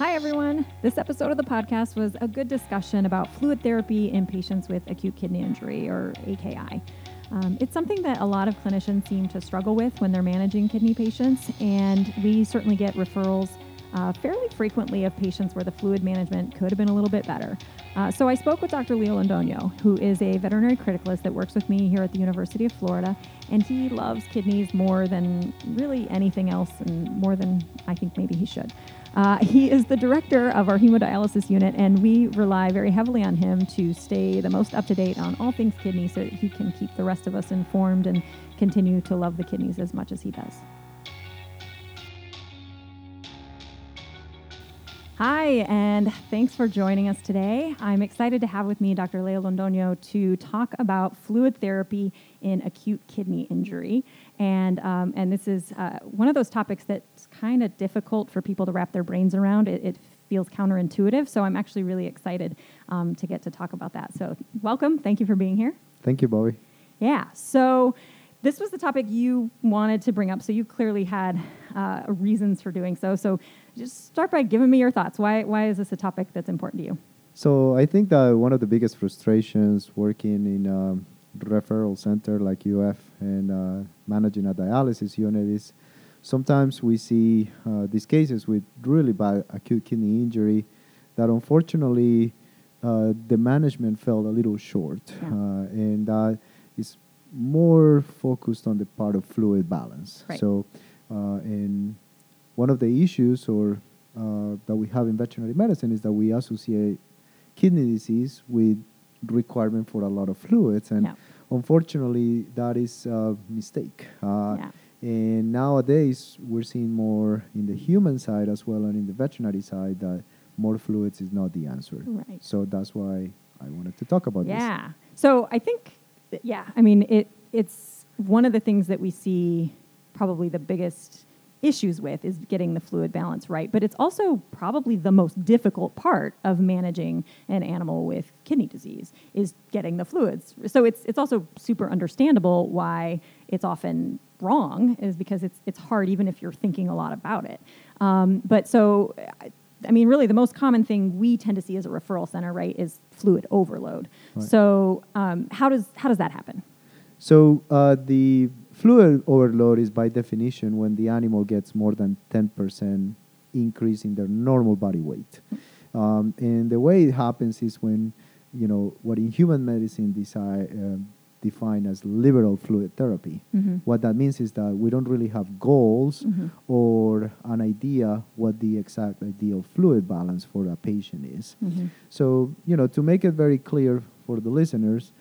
Hi, everyone. This episode of the podcast was a good discussion about fluid therapy in patients with acute kidney injury, or AKI. Um, it's something that a lot of clinicians seem to struggle with when they're managing kidney patients, and we certainly get referrals uh, fairly frequently of patients where the fluid management could have been a little bit better. Uh, so I spoke with Dr. Leo Londoño, who is a veterinary criticalist that works with me here at the University of Florida, and he loves kidneys more than really anything else, and more than I think maybe he should. Uh, he is the director of our hemodialysis unit, and we rely very heavily on him to stay the most up to date on all things kidney so that he can keep the rest of us informed and continue to love the kidneys as much as he does. Hi, and thanks for joining us today. I'm excited to have with me Dr. Leo Londoño to talk about fluid therapy in acute kidney injury. And, um, and this is uh, one of those topics that's kind of difficult for people to wrap their brains around. It, it feels counterintuitive, so I'm actually really excited um, to get to talk about that. So, welcome. Thank you for being here. Thank you, Bobby. Yeah. So, this was the topic you wanted to bring up, so you clearly had uh, reasons for doing so. So, just start by giving me your thoughts. Why, why is this a topic that's important to you? So, I think that one of the biggest frustrations working in a referral center like UF and uh, managing a dialysis unit is sometimes we see uh, these cases with really bad acute kidney injury that unfortunately uh, the management fell a little short, yeah. Uh, and that is more focused on the part of fluid balance. Right. So, uh, and one of the issues or uh, that we have in veterinary medicine is that we associate kidney disease with requirement for a lot of fluids, and yeah. unfortunately, that is a mistake. Uh, yeah. And nowadays, we're seeing more in the human side as well and in the veterinary side that more fluids is not the answer. Right. So that's why I wanted to talk about this. Yeah. So I think, yeah, I mean, it it's one of the things that we see probably the biggest issues with is getting the fluid balance right. But it's also probably the most difficult part of managing an animal with kidney disease is getting the fluids. So it's it's also super understandable why it's often wrong is because it's it's hard even if you're thinking a lot about it. Um, but so. I mean, really, the most common thing we tend to see as a referral center, right, is fluid overload. Right. So, um, how does how does that happen? So uh, the fluid overload is by definition when the animal gets more than 10% increase in their normal body weight. Um, and the way it happens is when, you know, what in human medicine desi- uh, define as liberal fluid therapy. Mm-hmm. What that means is that we don't really have goals Mm-hmm. or an idea what the exact ideal fluid balance for a patient is. Mm-hmm. So, you know, to make it very clear for the listeners,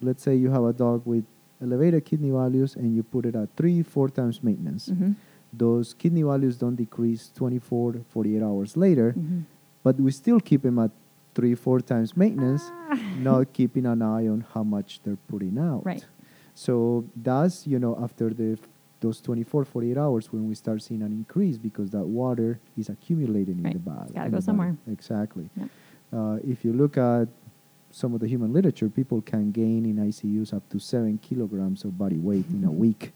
let's say you have a dog with elevated kidney values and you put it at three, four times maintenance. Mm-hmm. Those kidney values don't decrease 24 48 hours later, Mm-hmm. but we still keep them at three, four times maintenance, Ah. not keeping an eye on how much they're putting out. Right. So that's, you know, after the those 24, 48 hours when we start seeing an increase because that water is accumulating Right. in the body. It's gotta go the body. somewhere. Exactly. Yeah. Uh, if you look at some of the human literature, people can gain in ICUs up to seven kilograms of body weight in a week.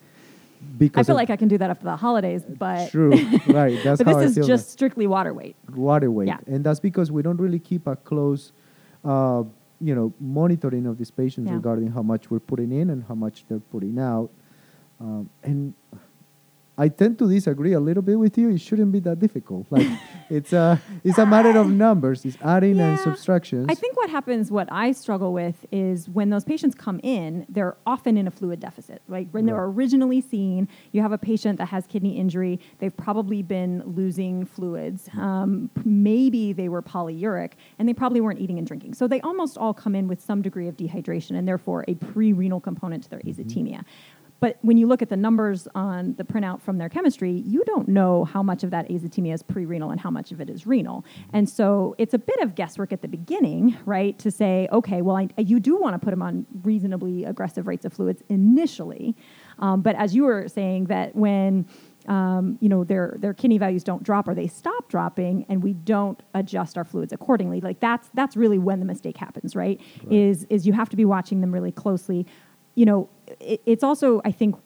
Because I feel like I can do that after the holidays, but true, right? That's but how this I is just strictly water weight. water weight, Yeah. and that's because we don't really keep a close, uh, you know, monitoring of these patients Yeah. regarding how much we're putting in and how much they're putting out. Um, and I tend to disagree a little bit with you. It shouldn't be that difficult. Like it's a it's a matter of numbers. It's adding and Yeah. subtractions. I think what happens, what I struggle with, is when those patients come in, they're often in a fluid deficit. Like when they're originally seen, you have a patient that has kidney injury. They've probably been losing fluids. Um, maybe they were polyuric, and they probably weren't eating and drinking. So they almost all come in with some degree of dehydration, and therefore a pre-renal component to their azotemia. But when you look at the numbers on the printout from their chemistry, you don't know how much of that azotemia is pre-renal and how much of it is renal. And so it's a bit of guesswork at the beginning, right? To say, okay, well, I, you do want to put them on reasonably aggressive rates of fluids initially. Um, but as you were saying, that when um, you know their their kidney values don't drop or they stop dropping, and we don't adjust our fluids accordingly, like that's that's really when the mistake happens, right? Right. Is is you have to be watching them really closely. You know, it, it's also I think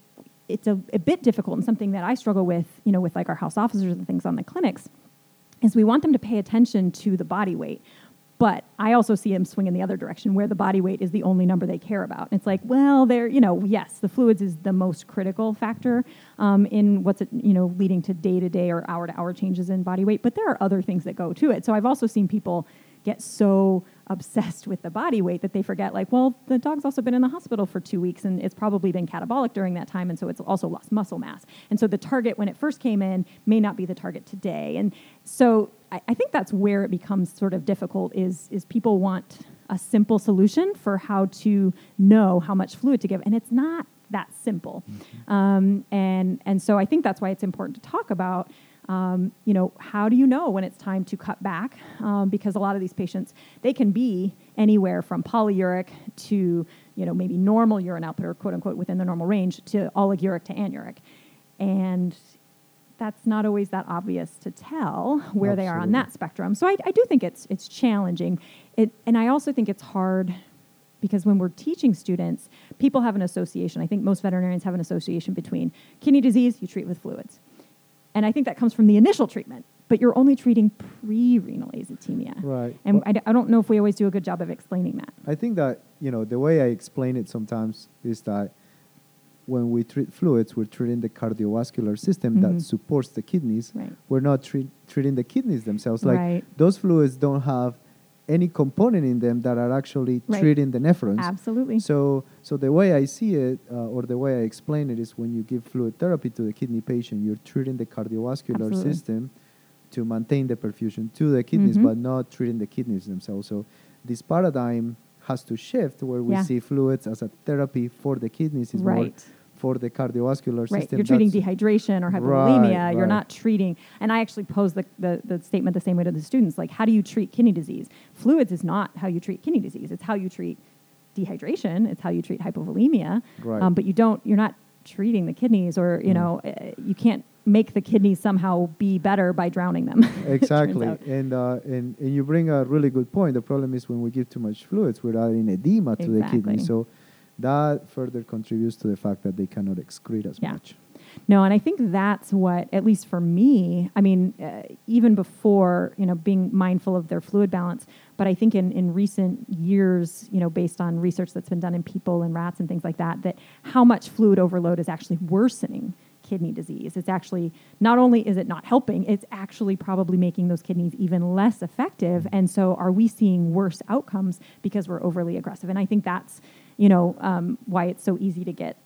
it's a, a bit difficult and something that I struggle with, you know, with like our house officers and things on the clinics is we want them to pay attention to the body weight. But I also see them swing in the other direction where the body weight is the only number they care about. And It's like, well, they're, you know, yes, the fluids is the most critical factor um, in what's, it, you know, leading to day to day or hour to hour changes in body weight. But there are other things that go to it. So I've also seen people get so obsessed with the body weight that they forget like well the dog's also been in the hospital for two weeks and it's probably been catabolic during that time and so it's also lost muscle mass. And so the target when it first came in may not be the target today. And so I, I think that's where it becomes sort of difficult is is people want a simple solution for how to know how much fluid to give and it's not that simple. Mm-hmm. um, and and so i think that's why it's important to talk about um, you know, how do you know when it's time to cut back? Um, because a lot of these patients, they can be anywhere from polyuric to, you know, maybe normal urine output or quote unquote within the normal range to oliguric to anuric. And that's not always that obvious to tell where Absolutely. they are on that spectrum. So I, I do think it's it's challenging. It, and I also think it's hard because when we're teaching students, people have an association. I think most veterinarians have an association between kidney disease, you treat with fluids. And I think that comes from the initial treatment, but you're only treating pre-renal azotemia. Right. And well, I I don't know if we always do a good job of explaining that. I think that, you know, the way I explain it sometimes is that when we treat fluids, we're treating the cardiovascular system mm-hmm. that supports the kidneys. Right. We're not treat, treating the kidneys themselves. Like right. those fluids don't have any component in them that are actually right. treating the nephrons. Absolutely. So, so the way I see it, uh, or the way I explain it, is when you give fluid therapy to the kidney patient, you're treating the cardiovascular Absolutely. system to maintain the perfusion to the kidneys, mm-hmm. but not treating the kidneys themselves. So, this paradigm has to shift where we yeah. see fluids as a therapy for the kidneys is right. more for the cardiovascular right. system. You're treating dehydration or hypovolemia. Right, You're right. not treating, and I actually pose the, the, the, statement the same way to the students. Like, how do you treat kidney disease? Fluids is not how you treat kidney disease. It's how you treat dehydration. It's how you treat hypovolemia. Right. Um, but you don't, you're not treating the kidneys or, you mm. know, uh, you can't make the kidneys somehow be better by drowning them. exactly. and, uh, and, and you bring a really good point. The problem is when we give too much fluids, we're adding edema to exactly. the kidney. So that further contributes to the fact that they cannot excrete as yeah. much. No, and I think that's what, at least for me, I mean, uh, even before, you know, being mindful of their fluid balance, but I think in, in recent years, you know, based on research that's been done in people and rats and things like that, that how much fluid overload is actually worsening kidney disease. It's actually not only is it not helping, it's actually probably making those kidneys even less effective. And so are we seeing worse outcomes because we're overly aggressive? And I think that's you know, um, why it's so easy to get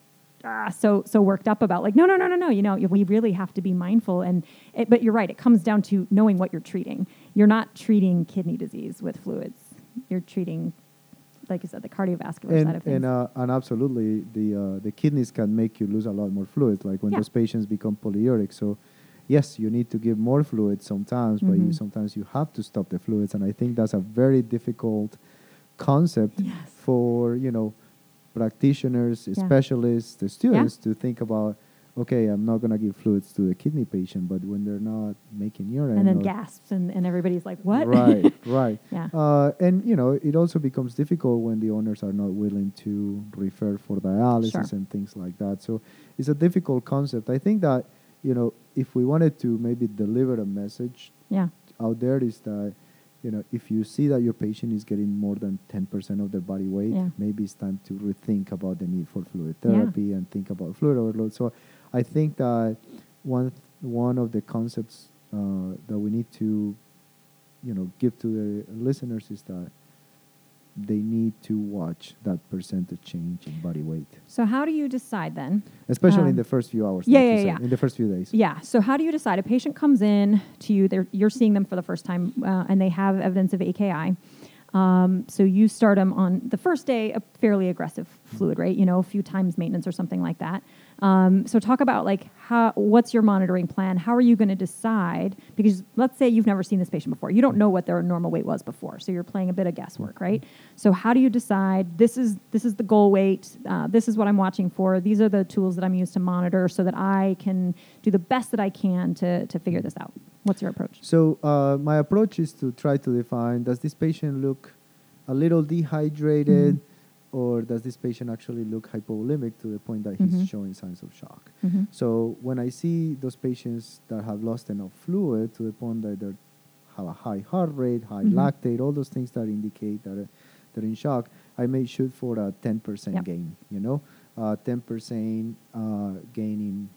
uh, so so worked up about like no no no no no you know we really have to be mindful and it, but you're right it comes down to knowing what you're treating you're not treating kidney disease with fluids you're treating like you said the cardiovascular and, side of things and uh, and absolutely the uh, the kidneys can make you lose a lot more fluid like when yeah. those patients become polyuric so yes you need to give more fluids sometimes mm-hmm. but you, mm-hmm. sometimes you have to stop the fluids and i think that's a very difficult concept yes. for you know practitioners, yeah. specialists, the students yeah. to think about, okay, I'm not going to give fluids to the kidney patient, but when they're not making urine. And then gasps, and, and everybody's like, what? Right, right. yeah. Uh, and, you know, it also becomes difficult when the owners are not willing to refer for dialysis sure. and things like that. So it's a difficult concept. I think that, you know, if we wanted to maybe deliver a message yeah. out there is that you know, if you see that your patient is getting more than 10% of their body weight, yeah. maybe it's time to rethink about the need for fluid therapy yeah. and think about fluid overload. So I think that one th- one of the concepts uh, that we need to, you know, give to the listeners is that they need to watch that percentage change in body weight. So how do you decide then? Especially um, in the first few hours. Yeah, like yeah, yeah. In the first few days. Yeah. So how do you decide? A patient comes in to you, you're seeing them for the first time, uh, and they have evidence of AKI. Um, so you start them on the first day, a fairly aggressive fluid, right? You know, a few times maintenance or something like that. Um, so talk about like how what's your monitoring plan? How are you going to decide? Because let's say you've never seen this patient before, you don't know what their normal weight was before, so you're playing a bit of guesswork, right? So how do you decide this is this is the goal weight? Uh, this is what I'm watching for. These are the tools that I'm used to monitor, so that I can do the best that I can to to figure this out. What's your approach? So uh, my approach is to try to define: Does this patient look a little dehydrated? Mm-hmm or does this patient actually look hypovolemic to the point that he's mm-hmm. showing signs of shock? Mm-hmm. So when I see those patients that have lost enough fluid to the point that they're have a high heart rate, high Mhm. lactate, all those things that indicate that uh, they're in shock, I may shoot for a 10% Yep. gain, you know, uh, 10% uh, gain in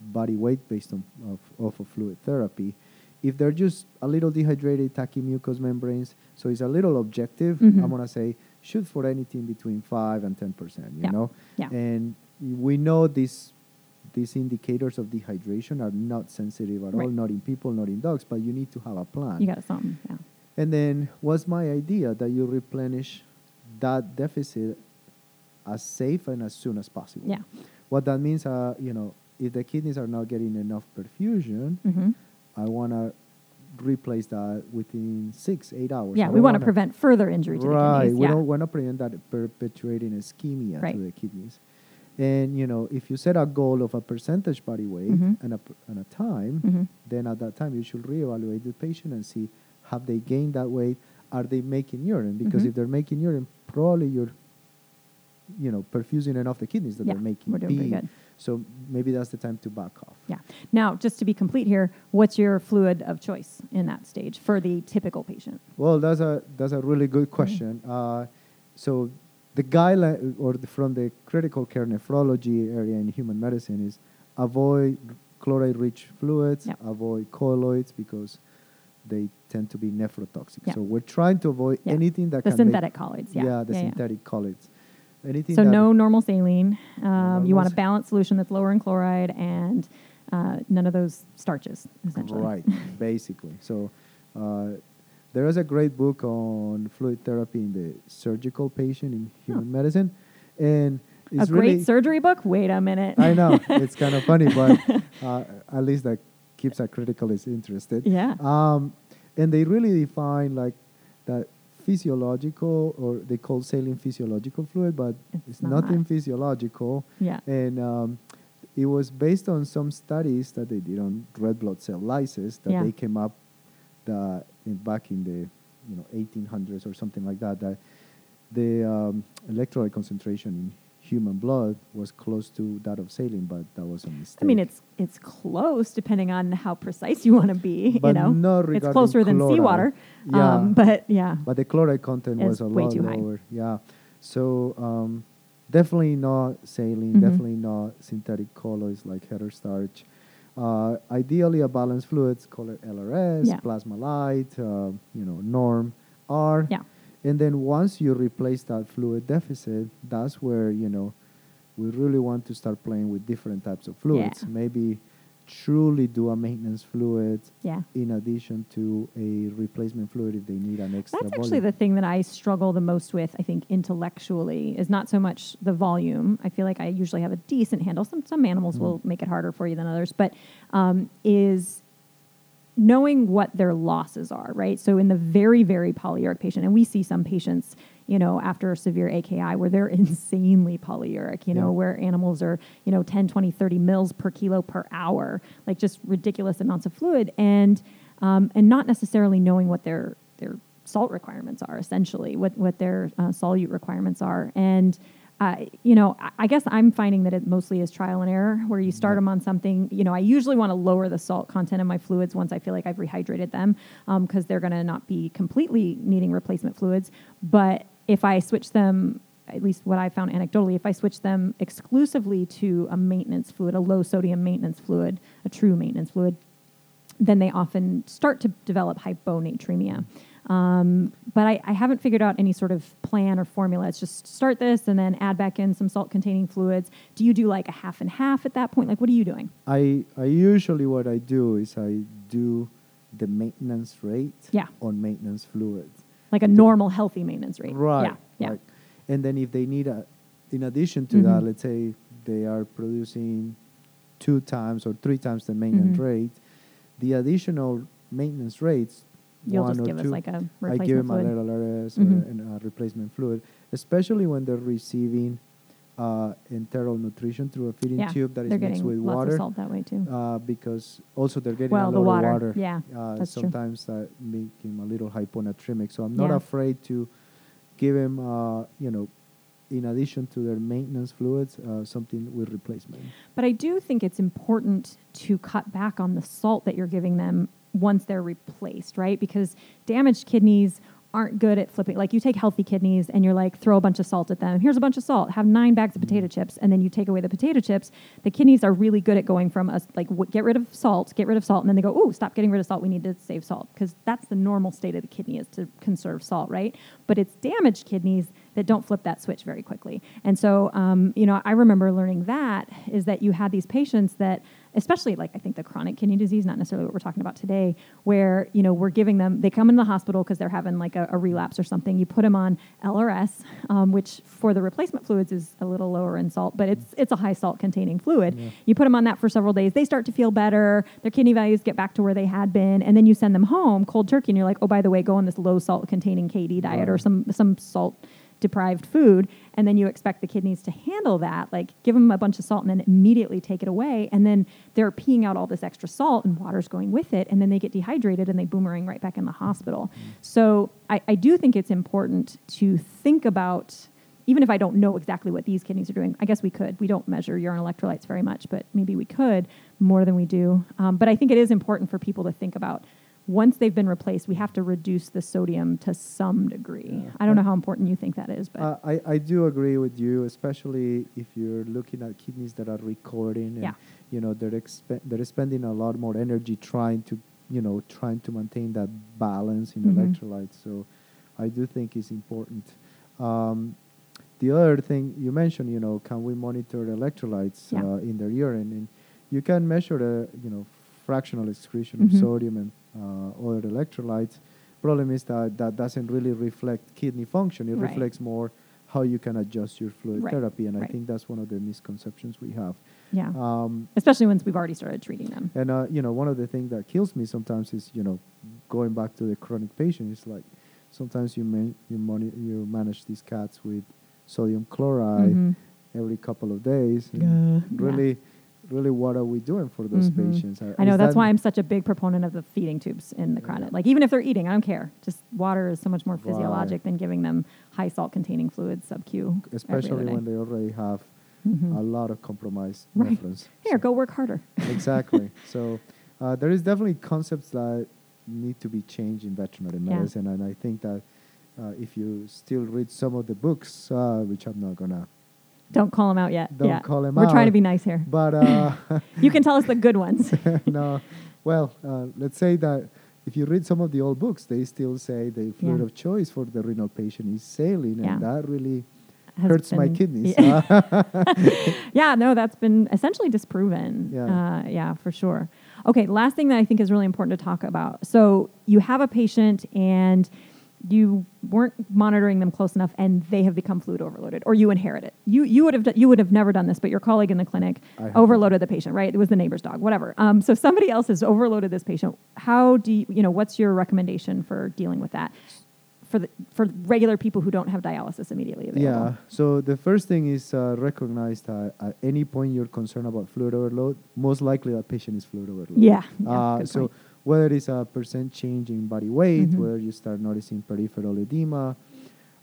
body weight based on of, of a fluid therapy. If they're just a little dehydrated, tacky mucous membranes, so it's a little objective, Mhm. I'm gonna say shoot for anything between five and ten percent. You Yeah. know, Yeah. and we know these these indicators of dehydration are not sensitive at all, not in people, not in dogs, but you need to have a plan. You got something. Yeah. And then what's my idea that you replenish that deficit as safe and as soon as possible. Yeah. What that means, uh, you know, if the kidneys are not getting enough perfusion, hmm I want to replace that within six, eight hours. Yeah. We want to prevent further injury to right. the kidneys. Right, We yeah. don't want to prevent that perpetuating ischemia Right. to the kidneys. And you know, if you set a goal of a percentage body weight Mhm. and a and a time, Mhm. then at that time you should reevaluate the patient and see have they gained that weight are they making urine because Mhm. if they're making urine probably you're you know perfusing enough the kidneys that Yeah, they're making we're doing pretty pee. good. So maybe that's the time to back off Yeah. Now, just to be complete here, what's your fluid of choice in that stage for the typical patient? well that's a that's a really good question uh, so the guideline or the, from the critical care nephrology area in human medicine is avoid chloride rich fluids Yep. avoid colloids because they tend to be nephrotoxic Yeah. so we're trying to avoid Yeah. anything that The synthetic colloids. Yeah. the yeah, yeah. synthetic colloids. Anything So no normal saline. Um, you want a balanced solution that's lower in chloride and uh, none of those starches, essentially. right, basically. So uh, there is a great book on fluid therapy in the surgical patient in human medicine, and A great really surgery book? Wait a minute. I know it's kind of funny, but uh, at least that keeps a criticalist interested. Yeah. Um, and they really define like that physiological, or they call saline physiological fluid, but It's it's, not. nothing physiological. yeah. And um, it was based on some studies that they did on red blood cell lysis that Yeah. they came up the, in, back in the you know 1800s or something like that. That the um, electrolyte concentration in human blood was close to that of saline, but that was a mistake. I mean, it's it's close depending on how precise you want to be. But you know, not it's closer than seawater. Yeah. Um, but yeah, but the chloride content was a lot too high. lower. Yeah, so um, definitely not saline. Mhm. Definitely not synthetic colloids like hetastarch. Uh, ideally, a balanced fluids, call it LRS, Yeah. Plasma-Lyte, uh, you know, norm R. yeah, And then once you replace that fluid deficit, that's where you know we really want to start playing with different types of fluids. Yeah. Maybe truly do a maintenance fluid yeah. in addition to a replacement fluid if they need an extra That's actually volume. the thing that I struggle the most with, I think, intellectually, is not so much the volume. I feel like I usually have a decent handle. Some, some animals Mm. will make it harder for you than others, but um, is knowing what their losses are, right? So in the very, very polyuric patient, and we see some patients, you know, after severe AKI where they're insanely polyuric, you know, where animals are, you know, 10, 20, 30 mils per kilo per hour, like just ridiculous amounts of fluid and um, and not necessarily knowing what their their salt requirements are essentially, what what their uh, solute requirements are. And uh, you know, I, guess I'm finding that it mostly is trial and error, where you start them on something. You know, I usually want to lower the salt content in my fluids once I feel like I've rehydrated them, because they're going to not be completely needing replacement fluids. But if I switch them, at least what I found anecdotally, if I switch them exclusively to a maintenance fluid, a low sodium maintenance fluid, a true maintenance fluid, then they often start to develop hyponatremia. Um, but I, I haven't figured out any sort of plan or formula. It's just start this and then add back in some salt containing fluids. Do you do like a half and half at that point? Like, what are you doing? I, I usually what I do is I do the maintenance rate Yeah. on maintenance fluids. Like a normal, healthy maintenance rate. Right. Yeah. Yeah. like- and then if they need a, in addition to Mhm. that, let's say they are producing two times or three times the maintenance Mhm. rate, the additional maintenance rates, You'll just give two, us like a replacement I give them fluid. a little LRS Mhm. or an- a replacement fluid, especially when they're receiving uh, enteral nutrition through a feeding yeah. tube that is mixed with lots water. of salt that way too. Uh, because also they're getting Well, a lot water, of water. yeah, uh, that's true. sometimes that make him a little hyponatremic. So I'm not Yeah. afraid to give him, uh, you know, in addition to their maintenance fluids, uh, something with replacement. But I do think it's important to cut back on the salt that you're giving them once they're replaced, right? Because damaged kidneys aren't good at flipping. Like you take healthy kidneys and you're like, throw a bunch of salt at them. Here's a bunch of salt. Have nine bags of potato chips, and then you take away the potato chips. The kidneys are really good at going from us like w- get rid of salt, get rid of salt, and then they go, oh, stop getting rid of salt. We need to save salt because that's the normal state of the kidney is to conserve salt, right? But it's damaged kidneys that don't flip that switch very quickly. And so, um, you know, I remember learning that is that you had these patients that, especially like I think the chronic kidney disease, not necessarily what we're talking about today, where you know we're giving them, they come in the hospital because they're having like a, a, relapse or something. You put them on LRS, um, which for the replacement fluids is a little lower in salt, but it's it's a high salt containing fluid. Yeah. You put them on that for several days, they start to feel better, their kidney values get back to where they had been, and then you send them home cold turkey, and you're like, oh by the way, go on this low salt containing KD diet right. or some some salt deprived food and then you expect the kidneys to handle that like give them a bunch of salt and then immediately take it away and then they're peeing out all this extra salt and water's going with it and then they get dehydrated and they boomerang right back in the hospital mm-hmm. so I, I do think it's important to think about even if I don't know exactly what these kidneys are doing, I guess we could. We don't measure urine electrolytes very much, but maybe we could more than we do. Um, but I think it is important for people to think about once they've been replaced, we have to reduce the sodium to some degree. Yeah. I don't know how important you think that is, but uh, I, I do agree with you, especially if you're looking at kidneys that are recording. And, yeah. You know, they're expe- they're spending a lot more energy trying to, you know, trying to maintain that balance in mm-hmm. electrolytes. So, I do think it's important. Um, the other thing you mentioned, you know, can we monitor electrolytes yeah. uh, in their urine? And you can measure the, you know, fractional excretion mm-hmm. of sodium and uh, other electrolytes. Problem is that that doesn't really reflect kidney function. It right. reflects more how you can adjust your fluid right. therapy, and right. I think that's one of the misconceptions we have. Yeah. Um, Especially once we've already started treating them. And uh, you know, one of the things that kills me sometimes is you know, going back to the chronic patient it's like sometimes you man- you, moni- you manage these cats with sodium chloride mm-hmm. every couple of days. Uh, really. Yeah really what are we doing for those mm-hmm. patients? I know that's why I'm such a big proponent of the feeding tubes in the. Yeah. Like even if they're eating, I don't care. Just water is so much more physiologic right. than giving them high salt containing fluids sub Q. Especially when they already have mm-hmm. a lot of compromised right. reference. Here, so go work harder. exactly. So uh, there is definitely concepts that need to be changed in veterinary medicine, yeah. and I think that uh, if you still read some of the books, uh, which I'm not gonna don't call them out yet. Don't yeah. call them We're out. We're trying to be nice here. But uh, you can tell us the good ones. no, well, uh, let's say that if you read some of the old books, they still say the fluid yeah. of choice for the renal patient is saline, yeah. and that really Has hurts my kidneys. Yeah. yeah, no, that's been essentially disproven. Yeah. Uh, yeah, for sure. Okay, last thing that I think is really important to talk about. So you have a patient and you weren't monitoring them close enough and they have become fluid overloaded or you inherit it you you would have you would have never done this but your colleague in the clinic overloaded the patient right? It was the neighbor's dog whatever. Um, so somebody else has overloaded this patient how do you you know what's your recommendation for dealing with that for the, for regular people who don't have dialysis immediately available? Yeah so the first thing is uh, recognize that at any point you're concerned about fluid overload most likely that patient is fluid overload yeah, yeah uh, so point whether it's a percent change in body weight, mm-hmm. whether you start noticing peripheral edema.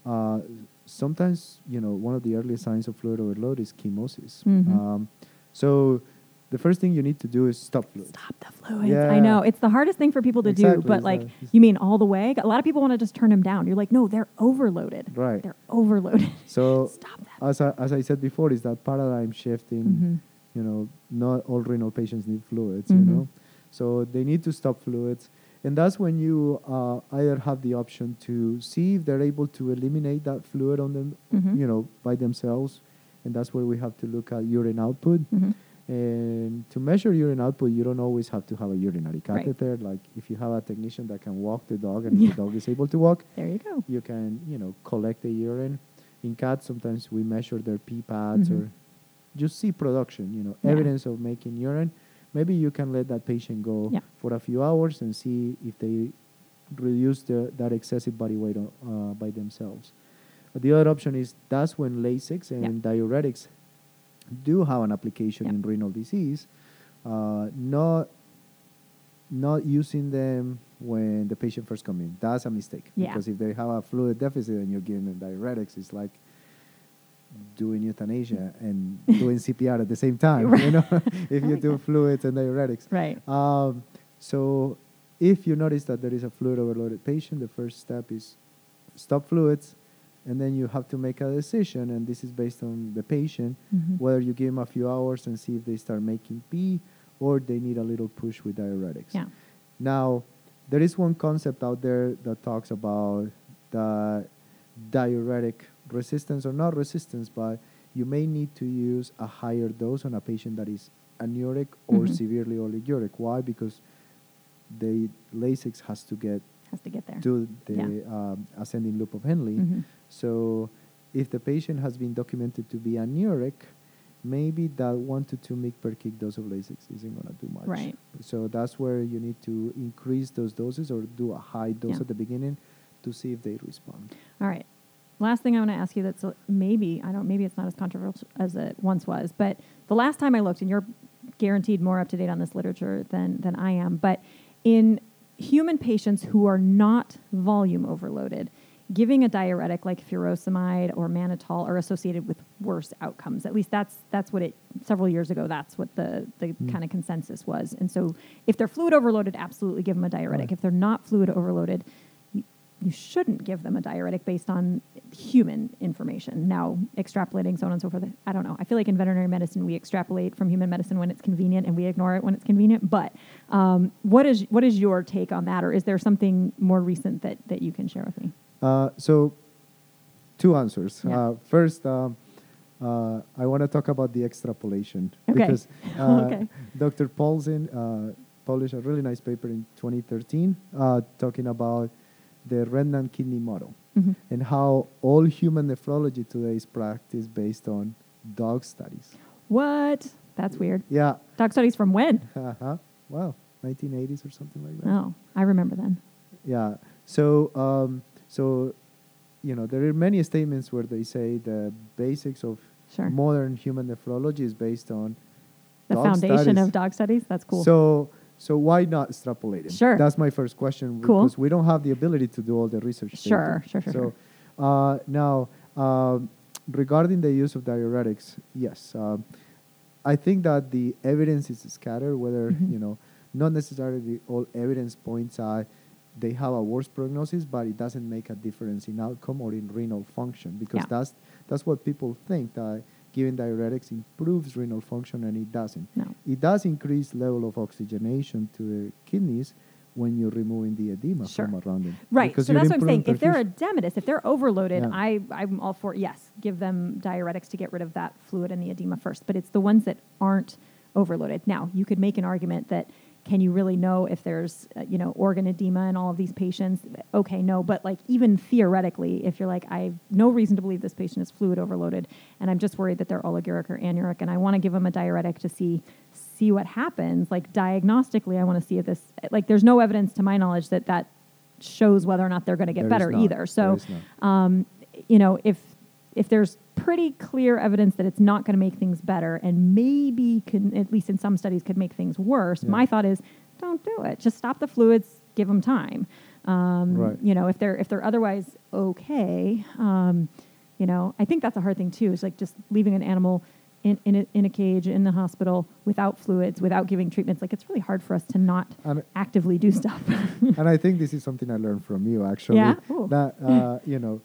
Uh, sometimes, you know, one of the early signs of fluid overload is chemosis. Mm-hmm. Um, so the first thing you need to do is stop fluids. Stop the fluids. Yeah. I know it's the hardest thing for people to exactly. do, but like you mean all the way. A lot of people want to just turn them down. You're like, no, they're overloaded. Right. They're overloaded. So stop that. As I, as I said before, is that paradigm shifting. Mm-hmm. You know, not all renal patients need fluids. You mm-hmm. know. So they need to stop fluids. And that's when you uh, either have the option to see if they're able to eliminate that fluid on them, mm-hmm. you know, by themselves. And that's where we have to look at urine output. Mm-hmm. And to measure urine output, you don't always have to have a urinary catheter. Right. Like if you have a technician that can walk the dog and yeah. the dog is able to walk, there you go. You can, you know, collect the urine. In cats, sometimes we measure their pee pads mm-hmm. or just see production, you know, yeah. evidence of making urine maybe you can let that patient go yeah. for a few hours and see if they reduce the, that excessive body weight uh, by themselves. But the other option is that's when Lasix and yeah. diuretics do have an application yeah. in renal disease, uh, not not using them when the patient first come in. That's a mistake because if they have a fluid deficit and you're giving them diuretics, it's like doing euthanasia and doing CPR at the same time. Right. You know, if you do fluids and diuretics. Right. Um, so if you notice that there is a fluid overloaded patient, the first step is stop fluids, and then you have to make a decision, and this is based on the patient, Mhm. whether you give them a few hours and see if they start making pee, or they need a little push with diuretics. Yeah. Now, there is one concept out there that talks about the diuretic resistance or not resistance, but you may need to use a higher dose on a patient that is anuric or Mhm. severely oliguric. Why? Because the Lasix has to get Has to get there. to the Yeah. um, ascending loop of Henle. Mhm. So, if the patient has been documented to be anuric, maybe that one to two mg per kick dose of Lasix isn't going to do much. Right. So that's where you need to increase those doses or do a high dose Yeah. at the beginning to see if they respond. All right. Last thing I want to ask you that's maybe I don't maybe it's not as controversial as it once was, but the last time I looked, and you're guaranteed more up to date on this literature than than I am, but in human patients who are not volume overloaded, giving a diuretic like furosemide or mannitol are associated with worse outcomes. At least that's that's what it several years ago. That's what the the Mm. kind of consensus was. And so, if they're fluid overloaded, absolutely give them a diuretic. Right. If they're not fluid overloaded, you, shouldn't give them a diuretic based on human information. Now, extrapolating so on and so forth, I don't know. I feel like in veterinary medicine, we extrapolate from human medicine when it's convenient and we ignore it when it's convenient. But um, what is what is your take on that, or is there something more recent that that you can share with me? Uh, so, two answers. Yeah. Uh, first, um, uh, I want to talk about the extrapolation Okay. because uh, Okay. Dr. Paulsen uh, published a really nice paper in 2013 uh, talking about the remnant kidney model Mhm. and how all human nephrology today is practiced based on dog studies. What? That's weird. Yeah. Dog studies from when? Uh-huh. Wow. 1980s or something like that. Oh, I remember then. Yeah. So, um, so, you know, there are many statements where they say the basics of Sure. modern human nephrology is based on The dog foundation studies. of dog studies. That's cool. So, so why not extrapolate it? Sure. That's my first question Cool. because we don't have the ability to do all the research. Sure, sure, sure, So, sure. uh, now, um, regarding the use of diuretics, yes, um, I think that the evidence is scattered. Whether Mhm. you know, not necessarily all evidence points out they have a worse prognosis, but it doesn't make a difference in outcome or in renal function because Yeah. that's that's what people think that giving diuretics improves renal function and it doesn't. no. It does increase level of oxygenation to the kidneys when you're removing the edema Sure. from around them. Right. Because so that's what I'm saying. improving If they're edematous, if they're overloaded, Yeah. I, I'm all for, yes, give them diuretics to get rid of that fluid and the edema first. But it's the ones that aren't overloaded. Now, you could make an argument that can you really know if there's, uh, you know, organ edema in all of these patients? Okay, no. But like even theoretically, if you're like, I have no reason to believe this patient is fluid overloaded, and I'm just worried that they're oliguric or anuric, and I want to give them a diuretic to see see what happens. Like diagnostically, I want to see if this like there's no evidence to my knowledge that that shows whether or not they're going to get There better either. So, There is not. um, you know, if if there's pretty clear evidence that it's not going to make things better, and maybe can at least in some studies could make things worse, Yeah. my thought is don't do it. Just stop the fluids, give them time. Um, Right. You know, if they're if they're otherwise okay, um, you know, I think that's a hard thing too. Is like just leaving an animal. In, in, a, in a cage in the hospital without fluids, without giving treatments, like it's really hard for us to not And- actively do stuff. and I think this is something I learned from you actually. Yeah? Ooh. That uh, you know,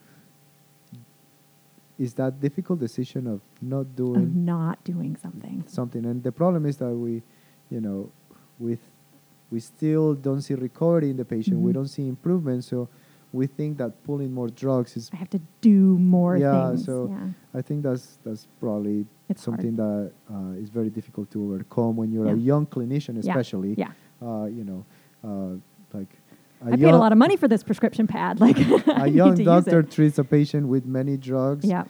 is that difficult decision of not of doing not doing something. something, and the problem is that we, you know, with we still don't see recovery in the patient. We Mhm. don't see improvement, so we think that pulling more drugs is. I have to do more Yeah, things. so yeah. I think that's that's probably It's hard. something that uh, is very difficult to overcome when you're a young clinician, Yeah, especially. yeah. Uh, you know, uh, like. I paid a lot of money for this prescription pad. Like a young doctor treats a patient with many drugs. Yeah.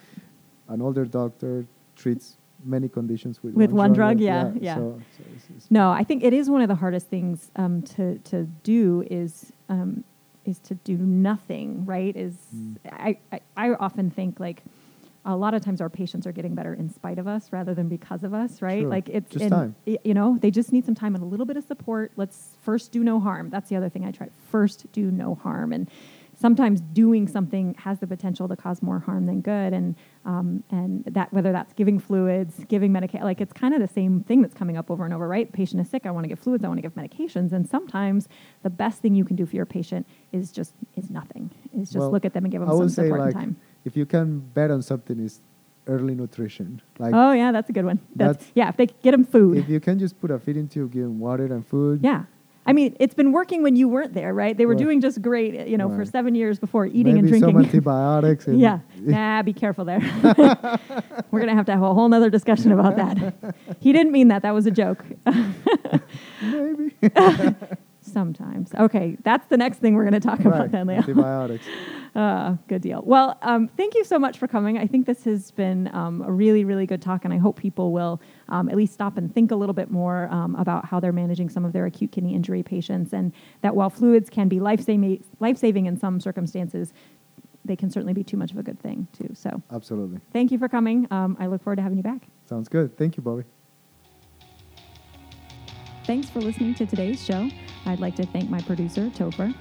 An older doctor treats many conditions with, With one drug, yeah, yeah. So, so it's, it's No, I think it is one of the hardest things um, to to do is um, is to do nothing. Right? Is Mm. I, I I often think like. A lot of times, our patients are getting better in spite of us rather than because of us, right? Sure. Like it's Just and, time. You know, they just need some time and a little bit of support. Let's first do no harm. That's the other thing I try. First, do no harm, and sometimes doing something has the potential to cause more harm than good, and um, and that whether that's giving fluids, giving medication, like it's kind of the same thing that's coming up over and over, right? Patient is sick, I want to give fluids, I want to give medications, and sometimes the best thing you can do for your patient is just is nothing. Is just Well, look at them and give them some support like and time. If you can bet on something is early nutrition. Like oh yeah, that's a good one. That's, that's- yeah. If they get them food, if you can just put a feeding tube, give them water and food. Yeah. I mean, it's been working when you weren't there, right? They were Right. doing just great, you know, for seven years before eating Maybe and some drinking. antibiotics. And yeah. Nah, be careful there. we're going to have to have a whole nother discussion about that. he didn't mean that. That was a joke. Maybe. Sometimes. Okay. That's the next thing we're going to talk about right. then, Leo. Antibiotics. Uh, good deal. Well, um, thank you so much for coming. I think this has been um, a really, really good talk, and I hope people will um, at least stop and think a little bit more um, about how they're managing some of their acute kidney injury patients, and that while fluids can be life-saving, life-saving in some circumstances, they can certainly be too much of a good thing too. So, Absolutely. thank you for coming. Um, I look forward to having you back. Sounds good. Thank you, Bobby. Thanks for listening to today's show. I'd like to thank my producer, Topher.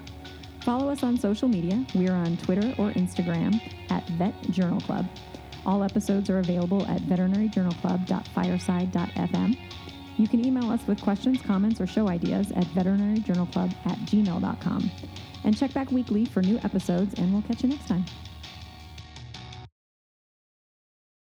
Follow us on social media. We are on Twitter or Instagram at Vet Journal Club. All episodes are available at veterinaryjournalclub.fireside.fm. You can email us with questions, comments, or show ideas at veterinaryjournalclub at gmail.com. And check back weekly for new episodes, and we'll catch you next time.